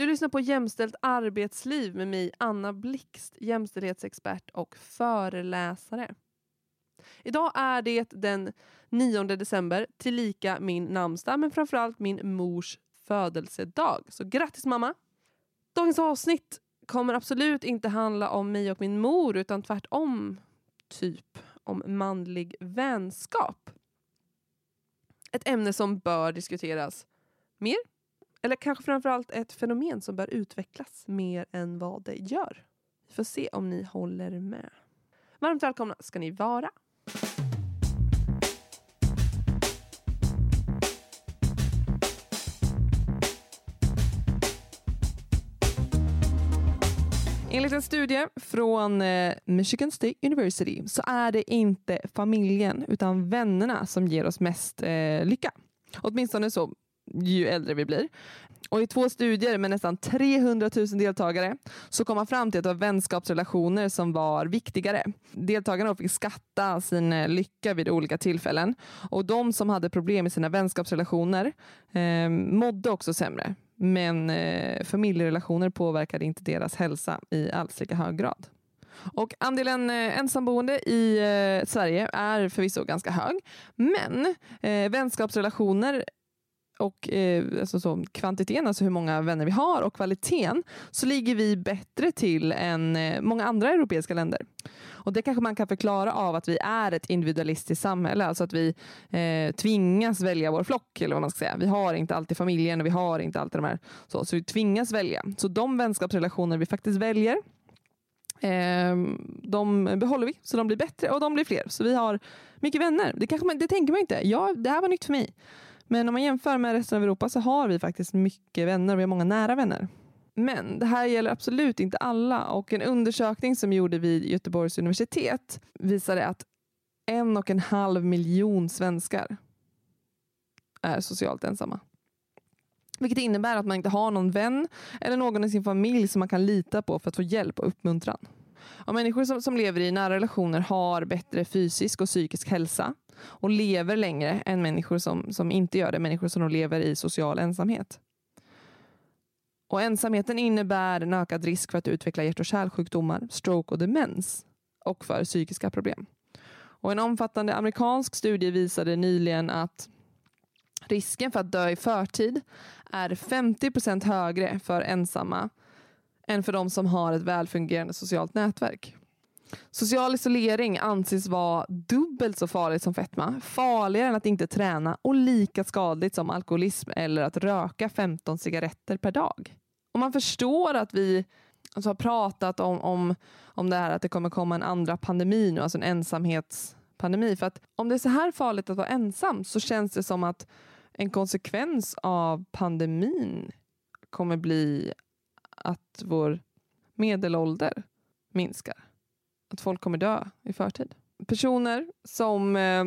Du lyssnar på Jämställt arbetsliv med mig, Anna Blixt, jämställdhetsexpert och föreläsare. Idag är det den 9 december, tillika min namnsdag, men framförallt min mors födelsedag. Så grattis mamma! Dagens avsnitt kommer absolut inte handla om mig och min mor, utan tvärtom typ om manlig vänskap. Ett ämne som bör diskuteras mer eller kanske framförallt ett fenomen som bör utvecklas mer än vad det gör. Vi får se om ni håller med. Varmt välkomna ska ni vara. Enligt en studie från eh, Michigan State University så är det inte familjen utan vännerna som ger oss mest eh, lycka. Åtminstone så ju äldre vi blir. Och I två studier med nästan 300 000 deltagare så kom man fram till att det var vänskapsrelationer som var viktigare. Deltagarna fick skatta sin eh, lycka vid olika tillfällen och de som hade problem med sina vänskapsrelationer eh, mådde också sämre. Men eh, familjerelationer påverkade inte deras hälsa i alls lika hög grad. Och andelen eh, ensamboende i eh, Sverige är förvisso ganska hög. Men eh, vänskapsrelationer och eh, alltså så, kvantiteten, alltså hur många vänner vi har och kvaliteten, så ligger vi bättre till än eh, många andra europeiska länder. Och Det kanske man kan förklara av att vi är ett individualistiskt samhälle, alltså att vi eh, tvingas välja vår flock, eller vad man ska säga. Vi har inte alltid familjen och vi har inte alltid de här, så, så vi tvingas välja. Så de vänskapsrelationer vi faktiskt väljer, Eh, de behåller vi, så de blir bättre och de blir fler. Så vi har mycket vänner. Det, kanske man, det tänker man inte. Ja, det här var nytt för mig. Men om man jämför med resten av Europa så har vi faktiskt mycket vänner och vi har många nära vänner. Men det här gäller absolut inte alla och en undersökning som gjorde vid Göteborgs universitet visade att en och en halv miljon svenskar är socialt ensamma. Vilket innebär att man inte har någon vän eller någon i sin familj som man kan lita på för att få hjälp och uppmuntran. Och människor som, som lever i nära relationer har bättre fysisk och psykisk hälsa och lever längre än människor som, som inte gör det, människor som lever i social ensamhet. Och ensamheten innebär en ökad risk för att utveckla hjärt och kärlsjukdomar, stroke och demens och för psykiska problem. Och en omfattande amerikansk studie visade nyligen att risken för att dö i förtid är 50% högre för ensamma än för de som har ett välfungerande socialt nätverk. Social isolering anses vara dubbelt så farligt som fetma, farligare än att inte träna och lika skadligt som alkoholism eller att röka 15 cigaretter per dag. Och man förstår att vi alltså har pratat om, om, om det här att det kommer komma en andra pandemi nu, alltså en ensamhetspandemi. För att om det är så här farligt att vara ensam så känns det som att en konsekvens av pandemin kommer bli att vår medelålder minskar. Att folk kommer dö i förtid. Personer som, eh,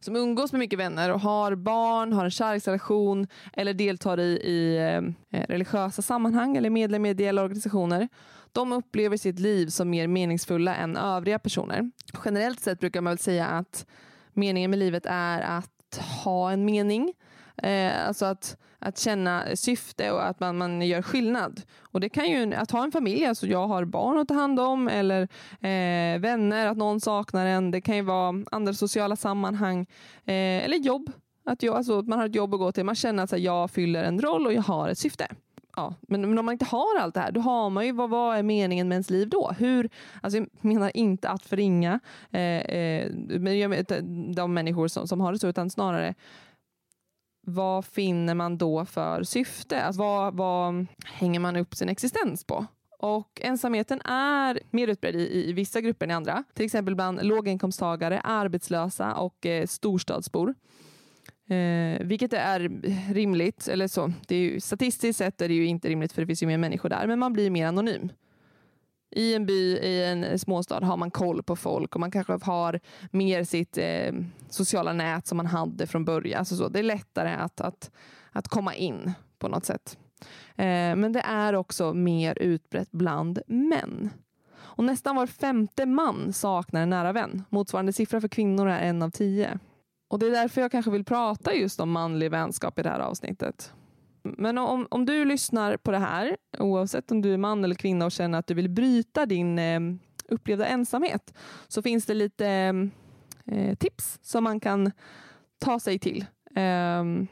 som umgås med mycket vänner och har barn, har en kärleksrelation eller deltar i, i eh, religiösa sammanhang eller medlem i ideella organisationer. De upplever sitt liv som mer meningsfulla än övriga personer. Generellt sett brukar man väl säga att meningen med livet är att ha en mening Eh, alltså att, att känna syfte och att man, man gör skillnad. Och Det kan ju att ha en familj, alltså jag har barn att ta hand om eller eh, vänner, att någon saknar en. Det kan ju vara andra sociala sammanhang eh, eller jobb. Att jag, alltså, man har ett jobb att gå till. Man känner att här, jag fyller en roll och jag har ett syfte. Ja, men, men, om man inte har allt det här, då har man ju vad, vad är meningen med ens liv då? Hur, alltså jag menar inte att förringa eh, eh, de människor som, som har det så, utan snarare vad finner man då för syfte? Alltså vad, vad hänger man upp sin existens på? Och ensamheten är mer utbredd i, i, vissa grupper än i andra. Till exempel bland låginkomsttagare, arbetslösa och eh, storstadsbor. Eh, vilket är rimligt, eller så. Det är ju, statistiskt sett är det ju inte rimligt för det finns ju mer människor där, men man blir mer anonym i en by, i en småstad har man koll på folk och man kanske har mer sitt eh, sociala nät som man hade från början. Alltså så, det är lättare att, att, att komma in på något sätt. Eh, men det är också mer utbrett bland män. Och nästan var femte man saknar en nära vän. Motsvarande siffra för kvinnor är en av tio. Och Det är därför jag kanske vill prata just om manlig vänskap i det här avsnittet. Men om, om du lyssnar på det här, oavsett om du är man eller kvinna och känner att du vill bryta din eh, upplevda ensamhet, så finns det lite eh, tips som man kan ta sig till. Ehm,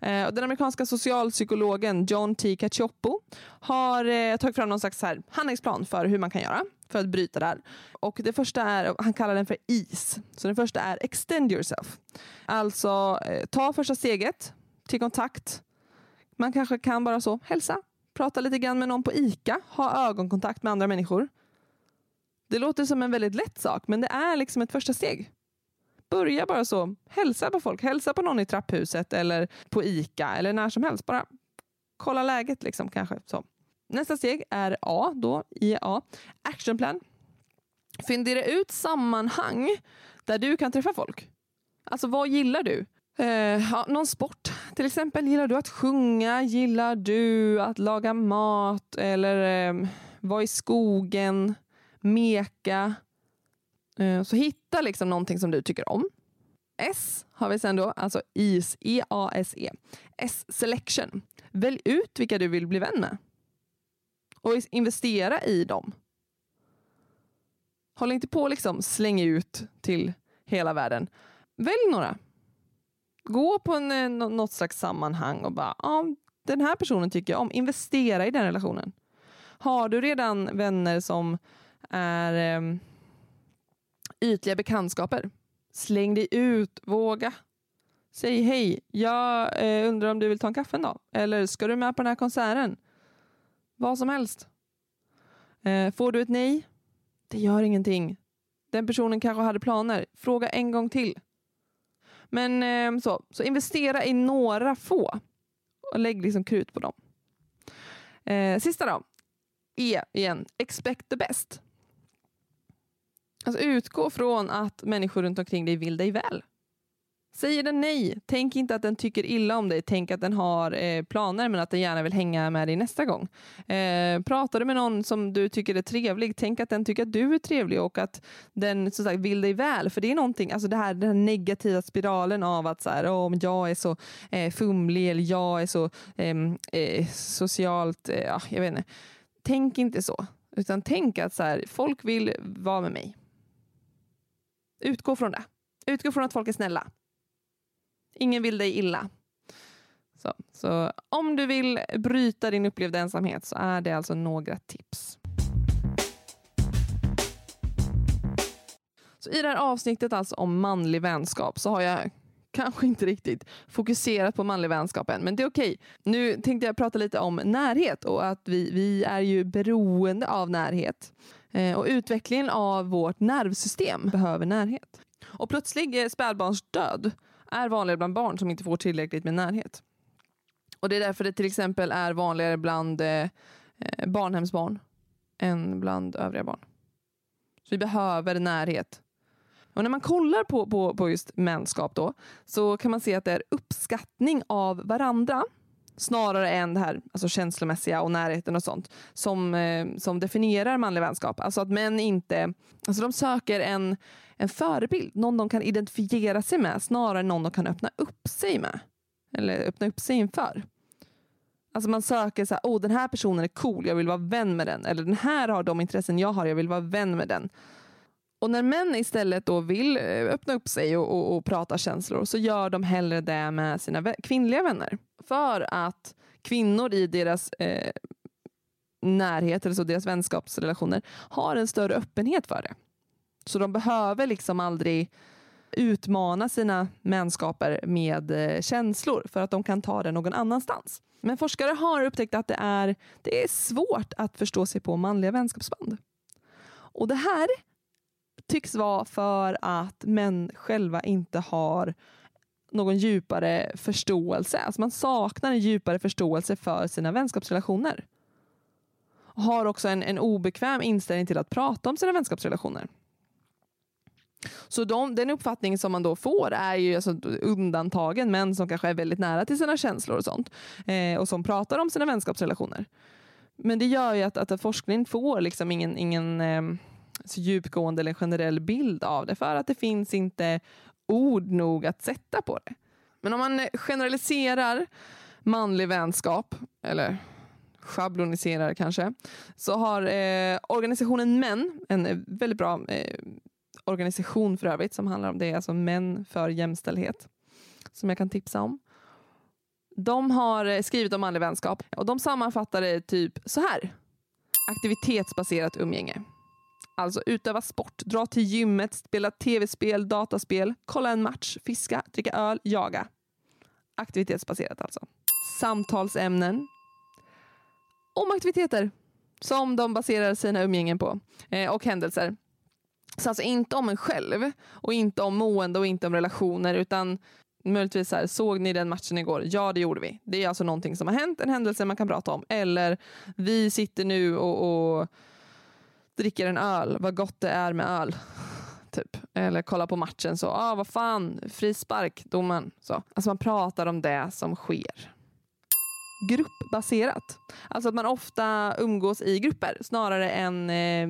eh, den amerikanska socialpsykologen John T. Cacioppo har eh, tagit fram någon slags här handlingsplan för hur man kan göra för att bryta det här. Och det första är, han kallar den för EASE. Så den första är extend yourself. Alltså eh, ta första steget till kontakt. Man kanske kan bara så hälsa, prata lite grann med någon på ICA, ha ögonkontakt med andra människor. Det låter som en väldigt lätt sak, men det är liksom ett första steg. Börja bara så. Hälsa på folk. Hälsa på någon i trapphuset eller på ICA eller när som helst. Bara kolla läget liksom kanske. Så. Nästa steg är A, då, IA. Actionplan. Fundera ut sammanhang där du kan träffa folk. Alltså vad gillar du? Eh, ja, någon sport till exempel. Gillar du att sjunga? Gillar du att laga mat? Eller eh, vara i skogen? Meka? Eh, så hitta liksom någonting som du tycker om. S har vi sen då, alltså IS, E-A-S-E. S-selection. Välj ut vilka du vill bli vän med. Och investera i dem. Håll inte på liksom släng ut till hela världen. Välj några. Gå på en, eh, något slags sammanhang och bara, ja, den här personen tycker jag om. Investera i den relationen. Har du redan vänner som är eh, ytliga bekantskaper. Släng dig ut, våga. Säg hej, jag eh, undrar om du vill ta en kaffe en dag? Eller ska du med på den här konserten? Vad som helst. Eh, får du ett nej? Det gör ingenting. Den personen kanske hade planer. Fråga en gång till. Men ehm, så, så investera i några få och lägg liksom krut på dem. Eh, sista då. E igen. Expect the best. Alltså utgå från att människor runt omkring dig vill dig väl. Säger den nej, tänk inte att den tycker illa om dig. Tänk att den har eh, planer men att den gärna vill hänga med dig nästa gång. Eh, pratar du med någon som du tycker är trevlig, tänk att den tycker att du är trevlig och att den som sagt, vill dig väl. För det är någonting, alltså det här, den här negativa spiralen av att så här, oh, jag är så eh, fumlig eller jag är så ehm, eh, socialt, eh, ja, jag vet inte. Tänk inte så, utan tänk att så här, folk vill vara med mig. Utgå från det. Utgå från att folk är snälla. Ingen vill dig illa. Så, så om du vill bryta din upplevda ensamhet så är det alltså några tips. Så I det här avsnittet alltså om manlig vänskap så har jag kanske inte riktigt fokuserat på manlig vänskap än, men det är okej. Nu tänkte jag prata lite om närhet och att vi, vi är ju beroende av närhet. Eh, och utvecklingen av vårt nervsystem behöver närhet. Och plötslig eh, spädbarnsdöd är vanligare bland barn som inte får tillräckligt med närhet. Och Det är därför det till exempel är vanligare bland eh, eh, barnhemsbarn än bland övriga barn. Så vi behöver närhet. Och När man kollar på, på, på just mänskap då, så kan man se att det är uppskattning av varandra snarare än det här alltså känslomässiga och närheten och sånt som, eh, som definierar manlig vänskap. Alltså att män inte, alltså de söker en, en förebild, någon de kan identifiera sig med snarare än någon de kan öppna upp sig med. Eller öppna upp sig inför. Alltså man söker så här, oh, den här personen är cool, jag vill vara vän med den. Eller den här har de intressen jag har, jag vill vara vän med den. Och när män istället då vill eh, öppna upp sig och, och, och prata känslor så gör de hellre det med sina kvinnliga vänner. För att kvinnor i deras eh, närhet, alltså deras vänskapsrelationer, har en större öppenhet för det. Så de behöver liksom aldrig utmana sina mänskaper med eh, känslor för att de kan ta det någon annanstans. Men forskare har upptäckt att det är, det är svårt att förstå sig på manliga vänskapsband. Och det här tycks vara för att män själva inte har någon djupare förståelse. Alltså man saknar en djupare förståelse för sina vänskapsrelationer. Och har också en, en obekväm inställning till att prata om sina vänskapsrelationer. Så de, den uppfattning som man då får är ju alltså undantagen män som kanske är väldigt nära till sina känslor och sånt. Eh, och som pratar om sina vänskapsrelationer. Men det gör ju att, att forskningen får liksom ingen, ingen eh, så djupgående eller generell bild av det för att det finns inte ord nog att sätta på det. Men om man eh, generaliserar manlig vänskap, eller schabloniserar kanske, så har eh, organisationen Män, en eh, väldigt bra eh, organisation för övrigt som handlar om det, alltså Män för jämställdhet, som jag kan tipsa om. De har eh, skrivit om manlig vänskap och de sammanfattar det typ så här. Aktivitetsbaserat umgänge. Alltså utöva sport, dra till gymmet, spela tv-spel, dataspel, kolla en match, fiska, dricka öl, jaga. Aktivitetsbaserat alltså. Samtalsämnen. Om aktiviteter som de baserar sina umgängen på eh, och händelser. Så alltså inte om en själv och inte om mående och inte om relationer utan möjligtvis så här, såg ni den matchen igår? Ja, det gjorde vi. Det är alltså någonting som har hänt, en händelse man kan prata om. Eller vi sitter nu och, och dricker en öl, vad gott det är med öl. Typ. Eller kollar på matchen så, ah, vad fan, frispark, domen. Så. Alltså man pratar om det som sker. Gruppbaserat. Alltså att man ofta umgås i grupper snarare än eh,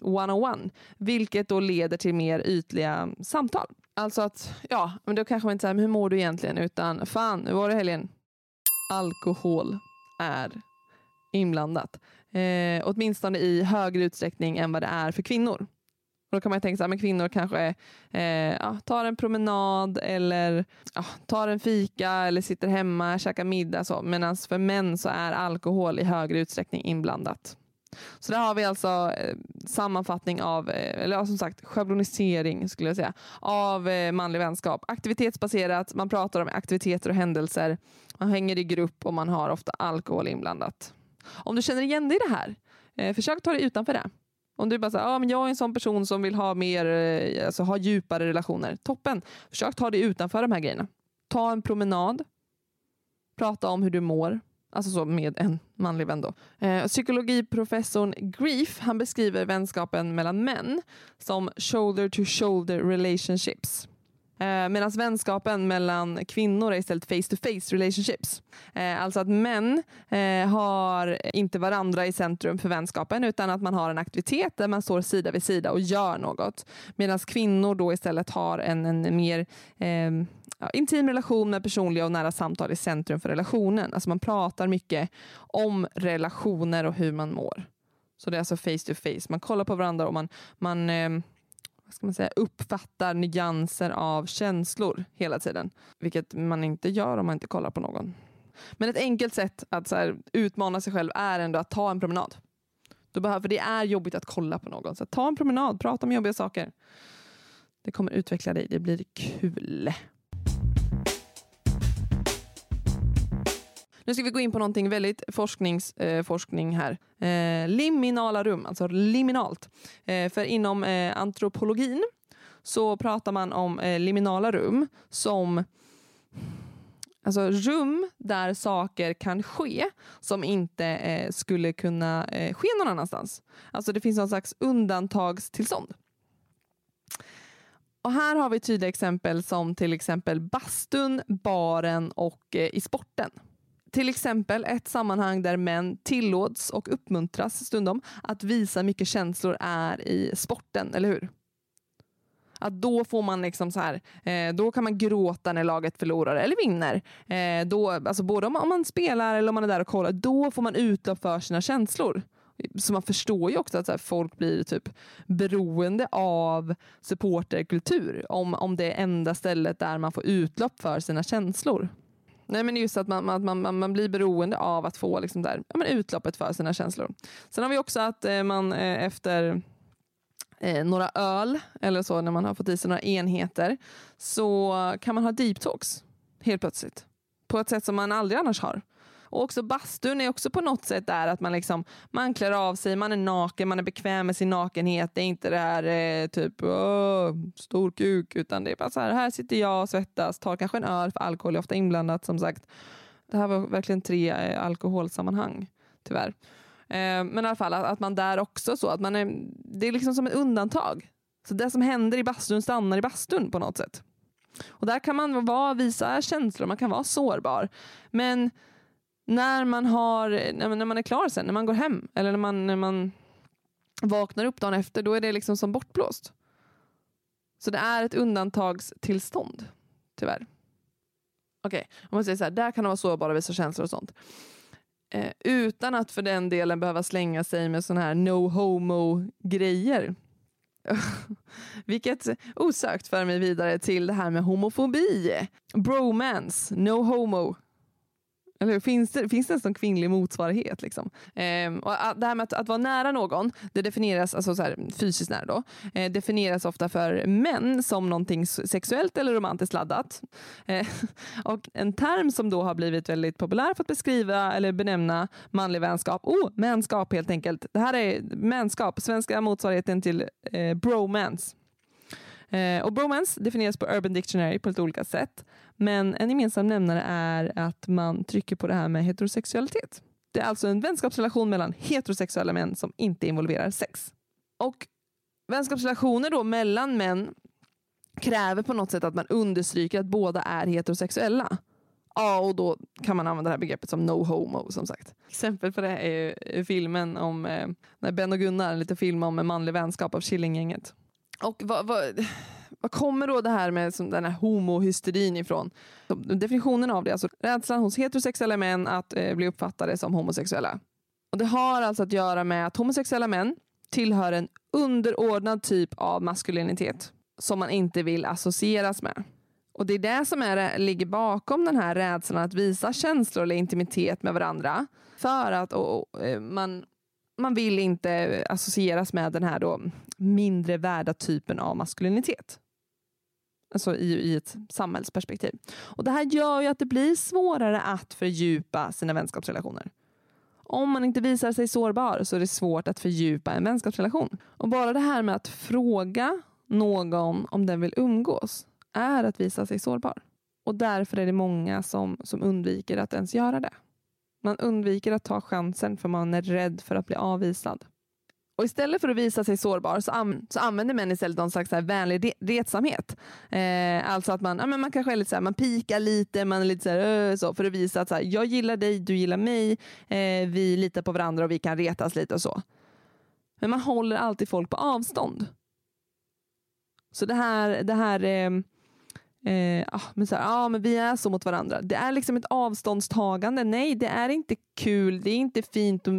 one-on-one. Vilket då leder till mer ytliga samtal. Alltså att, ja, men då kanske man inte säger, hur mår du egentligen? Utan, fan, hur var det helgen? Alkohol är inblandat. Eh, åtminstone i högre utsträckning än vad det är för kvinnor. Och då kan man tänka sig att kvinnor kanske eh, ja, tar en promenad eller ja, tar en fika eller sitter hemma, käkar middag. Medan för män så är alkohol i högre utsträckning inblandat. Så där har vi alltså eh, sammanfattning av, eh, eller som sagt schablonisering skulle jag säga, av eh, manlig vänskap. Aktivitetsbaserat, man pratar om aktiviteter och händelser, man hänger i grupp och man har ofta alkohol inblandat. Om du känner igen dig i det här, eh, försök ta dig utanför det. Om du bara säger, ah, men jag är en sån person som vill ha mer, eh, alltså ha djupare relationer. Toppen! Försök ta dig utanför de här grejerna. Ta en promenad. Prata om hur du mår. Alltså så med en manlig vän då. Eh, psykologiprofessorn Grief han beskriver vänskapen mellan män som shoulder to shoulder relationships. Eh, Medan vänskapen mellan kvinnor är istället face to face relationships. Eh, alltså att män eh, har inte varandra i centrum för vänskapen utan att man har en aktivitet där man står sida vid sida och gör något. Medan kvinnor då istället har en, en mer eh, ja, intim relation med personliga och nära samtal i centrum för relationen. Alltså man pratar mycket om relationer och hur man mår. Så det är alltså face to face. Man kollar på varandra och man, man eh, vad ska man säga, uppfattar nyanser av känslor hela tiden. Vilket man inte gör om man inte kollar på någon. Men ett enkelt sätt att så här, utmana sig själv är ändå att ta en promenad. Du behöver, för det är jobbigt att kolla på någon. Så ta en promenad, prata om jobbiga saker. Det kommer utveckla dig, det blir kul. Nu ska vi gå in på någonting väldigt forsknings, eh, forskning här. Eh, liminala rum, alltså liminalt. Eh, för inom eh, antropologin så pratar man om eh, liminala rum som Alltså rum där saker kan ske som inte eh, skulle kunna eh, ske någon annanstans. Alltså det finns någon slags undantagstillstånd. Och här har vi tydliga exempel som till exempel bastun, baren och eh, i sporten. Till exempel ett sammanhang där män tillåts och uppmuntras stundom att visa mycket känslor är i sporten, eller hur? Att då får man liksom så här, eh, då kan man gråta när laget förlorar eller vinner. Eh, då, alltså både om, om, man spelar eller om man är där och kollar, då får man utlopp för sina känslor. Så man förstår ju också att här, folk blir typ beroende av supporterkultur om, om det är enda stället där man får utlopp för sina känslor. Nej men just att man, man, man, man blir beroende av att få liksom där, ja, men utloppet för sina känslor. Sen har vi också att eh, man eh, efter eh, några öl eller så när man har fått i sig några enheter så kan man ha deep talks helt plötsligt. På ett sätt som man aldrig annars har. Och också bastun är också på något sätt där att man liksom man klär av sig, man är naken, man är bekväm med sin nakenhet. Det är inte det här eh, typ stor kuk utan det är bara så här, här sitter jag och svettas, tar kanske en öl för alkohol är ofta inblandat som sagt. Det här var verkligen tre eh, alkoholsammanhang tyvärr. Eh, men i alla fall att, att man där också så att man är, det är liksom som ett undantag. Så det som händer i bastun stannar i bastun på något sätt. Och där kan man vara, visa känslor, man kan vara sårbar. Men när man, har, när man är klar sen, när man går hem eller när man, när man vaknar upp dagen efter, då är det liksom som bortblåst. Så det är ett undantagstillstånd, tyvärr. Okej, om man säger så här, där kan de vara sårbara och visa känslor och sånt. Eh, utan att för den delen behöva slänga sig med såna här no homo-grejer. Vilket osökt för mig vidare till det här med homofobi. Bromance, no homo. Eller finns det, finns det ens någon kvinnlig motsvarighet? Liksom? Eh, och det här med att, att vara nära någon, det definieras, alltså så här, fysiskt nära då, eh, definieras ofta för män som någonting sexuellt eller romantiskt laddat. Eh, och en term som då har blivit väldigt populär för att beskriva eller benämna manlig vänskap, oh, mänskap helt enkelt. Det här är mänskap, svenska motsvarigheten till eh, bromance. Eh, och bromance definieras på Urban Dictionary på lite olika sätt. Men en gemensam nämnare är att man trycker på det här med heterosexualitet. Det är alltså en vänskapsrelation mellan heterosexuella män som inte involverar sex. Och vänskapsrelationer då mellan män kräver på något sätt att man understryker att båda är heterosexuella. Ja, och då kan man använda det här begreppet som no homo som sagt. Exempel på det är filmen om eh, när Ben och Gunnar, lite film om en manlig vänskap av Killinggänget. Och vad, vad, vad kommer då det här med som den här homohysterin ifrån? Definitionen av det, alltså rädslan hos heterosexuella män att eh, bli uppfattade som homosexuella. Och Det har alltså att göra med att homosexuella män tillhör en underordnad typ av maskulinitet som man inte vill associeras med. Och Det är det som är, eh, ligger bakom den här rädslan att visa känslor eller intimitet med varandra. För att och, och, eh, man man vill inte associeras med den här då mindre värda typen av maskulinitet. Alltså i, i ett samhällsperspektiv. Och Det här gör ju att det blir svårare att fördjupa sina vänskapsrelationer. Om man inte visar sig sårbar så är det svårt att fördjupa en vänskapsrelation. Och bara det här med att fråga någon om den vill umgås är att visa sig sårbar. Och därför är det många som, som undviker att ens göra det. Man undviker att ta chansen för man är rädd för att bli avvisad. Och istället för att visa sig sårbar så, an så använder män istället någon slags så här vänlig retsamhet. Eh, alltså att man, ja, men man kanske är lite så här, man pikar lite, man är lite så, här, öh", så för att visa att så här, jag gillar dig, du gillar mig, eh, vi litar på varandra och vi kan retas lite och så. Men man håller alltid folk på avstånd. Så det här, det här eh, Eh, ah, men så här, ah, men vi är så mot varandra. Det är liksom ett avståndstagande. Nej, det är inte kul. Det är inte fint. Och,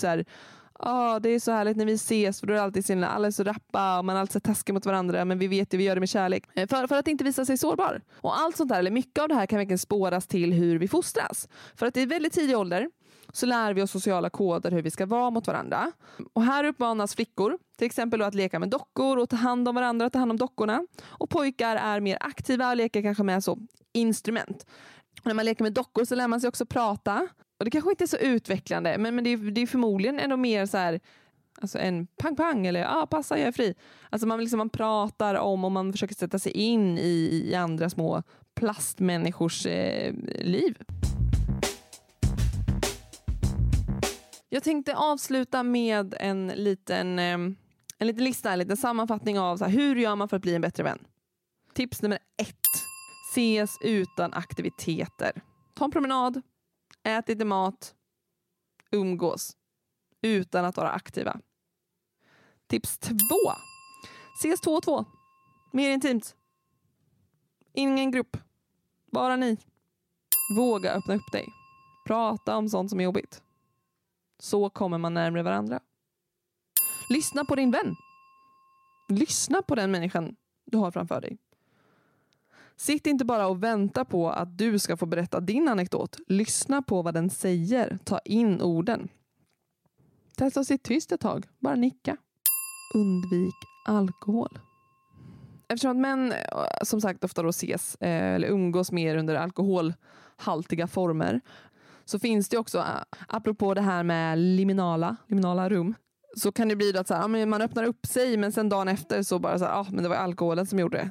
så här, ah, det är så härligt när vi ses för då är alltid sina, alla är så rappa och man är alltid taskig mot varandra men vi vet ju vi gör det med kärlek. Eh, för, för att inte visa sig sårbar. Och allt sånt där, eller mycket av det här kan verkligen spåras till hur vi fostras. För att i väldigt tidig ålder så lär vi oss sociala koder hur vi ska vara mot varandra. Och här uppmanas flickor till exempel att leka med dockor och ta hand om varandra och ta hand om dockorna. Och pojkar är mer aktiva och leker kanske med så instrument. Och när man leker med dockor så lär man sig också prata. Och Det kanske inte är så utvecklande men, men det, är, det är förmodligen ändå mer så här Alltså en pang-pang eller ah, passa jag är fri. Alltså man, liksom, man pratar om och man försöker sätta sig in i, i andra små plastmänniskors eh, liv. Jag tänkte avsluta med en liten, eh, en liten lista, en liten sammanfattning av så här, hur gör man för att bli en bättre vän. Tips nummer ett. Ses utan aktiviteter. Ta en promenad, ät lite mat, umgås utan att vara aktiva. Tips två. Ses två och två. Mer intimt. Ingen grupp. Bara ni. Våga öppna upp dig. Prata om sånt som är jobbigt. Så kommer man närmare varandra. Lyssna på din vän. Lyssna på den människan du har framför dig. Sitt inte bara och vänta på att du ska få berätta din anekdot. Lyssna på vad den säger. Ta in orden. Testa att sitta tyst ett tag. Bara nicka. Undvik alkohol. Eftersom att män eh, som sagt ofta då ses eh, eller umgås mer under alkoholhaltiga former så finns det också, äh, apropå det här med liminala, liminala rum, så kan det bli att så här, man öppnar upp sig men sen dagen efter så bara så här, ah, men det var alkoholen som gjorde det.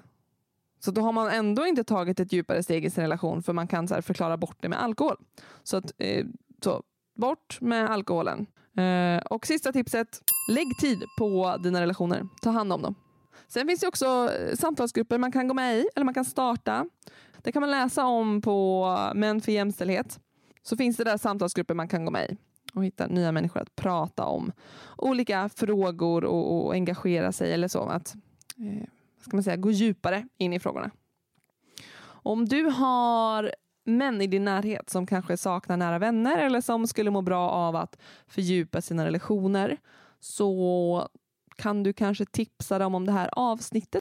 Så då har man ändå inte tagit ett djupare steg i sin relation för man kan så förklara bort det med alkohol. Så, att, eh, så bort med alkoholen. Eh, och sista tipset, lägg tid på dina relationer. Ta hand om dem. Sen finns det också eh, samtalsgrupper man kan gå med i eller man kan starta. Det kan man läsa om på Män för jämställdhet så finns det där samtalsgrupper man kan gå med i och hitta nya människor att prata om olika frågor och, och engagera sig eller så. Att eh, ska man säga, gå djupare in i frågorna. Om du har män i din närhet som kanske saknar nära vänner eller som skulle må bra av att fördjupa sina relationer så kan du kanske tipsa dem om det här avsnittet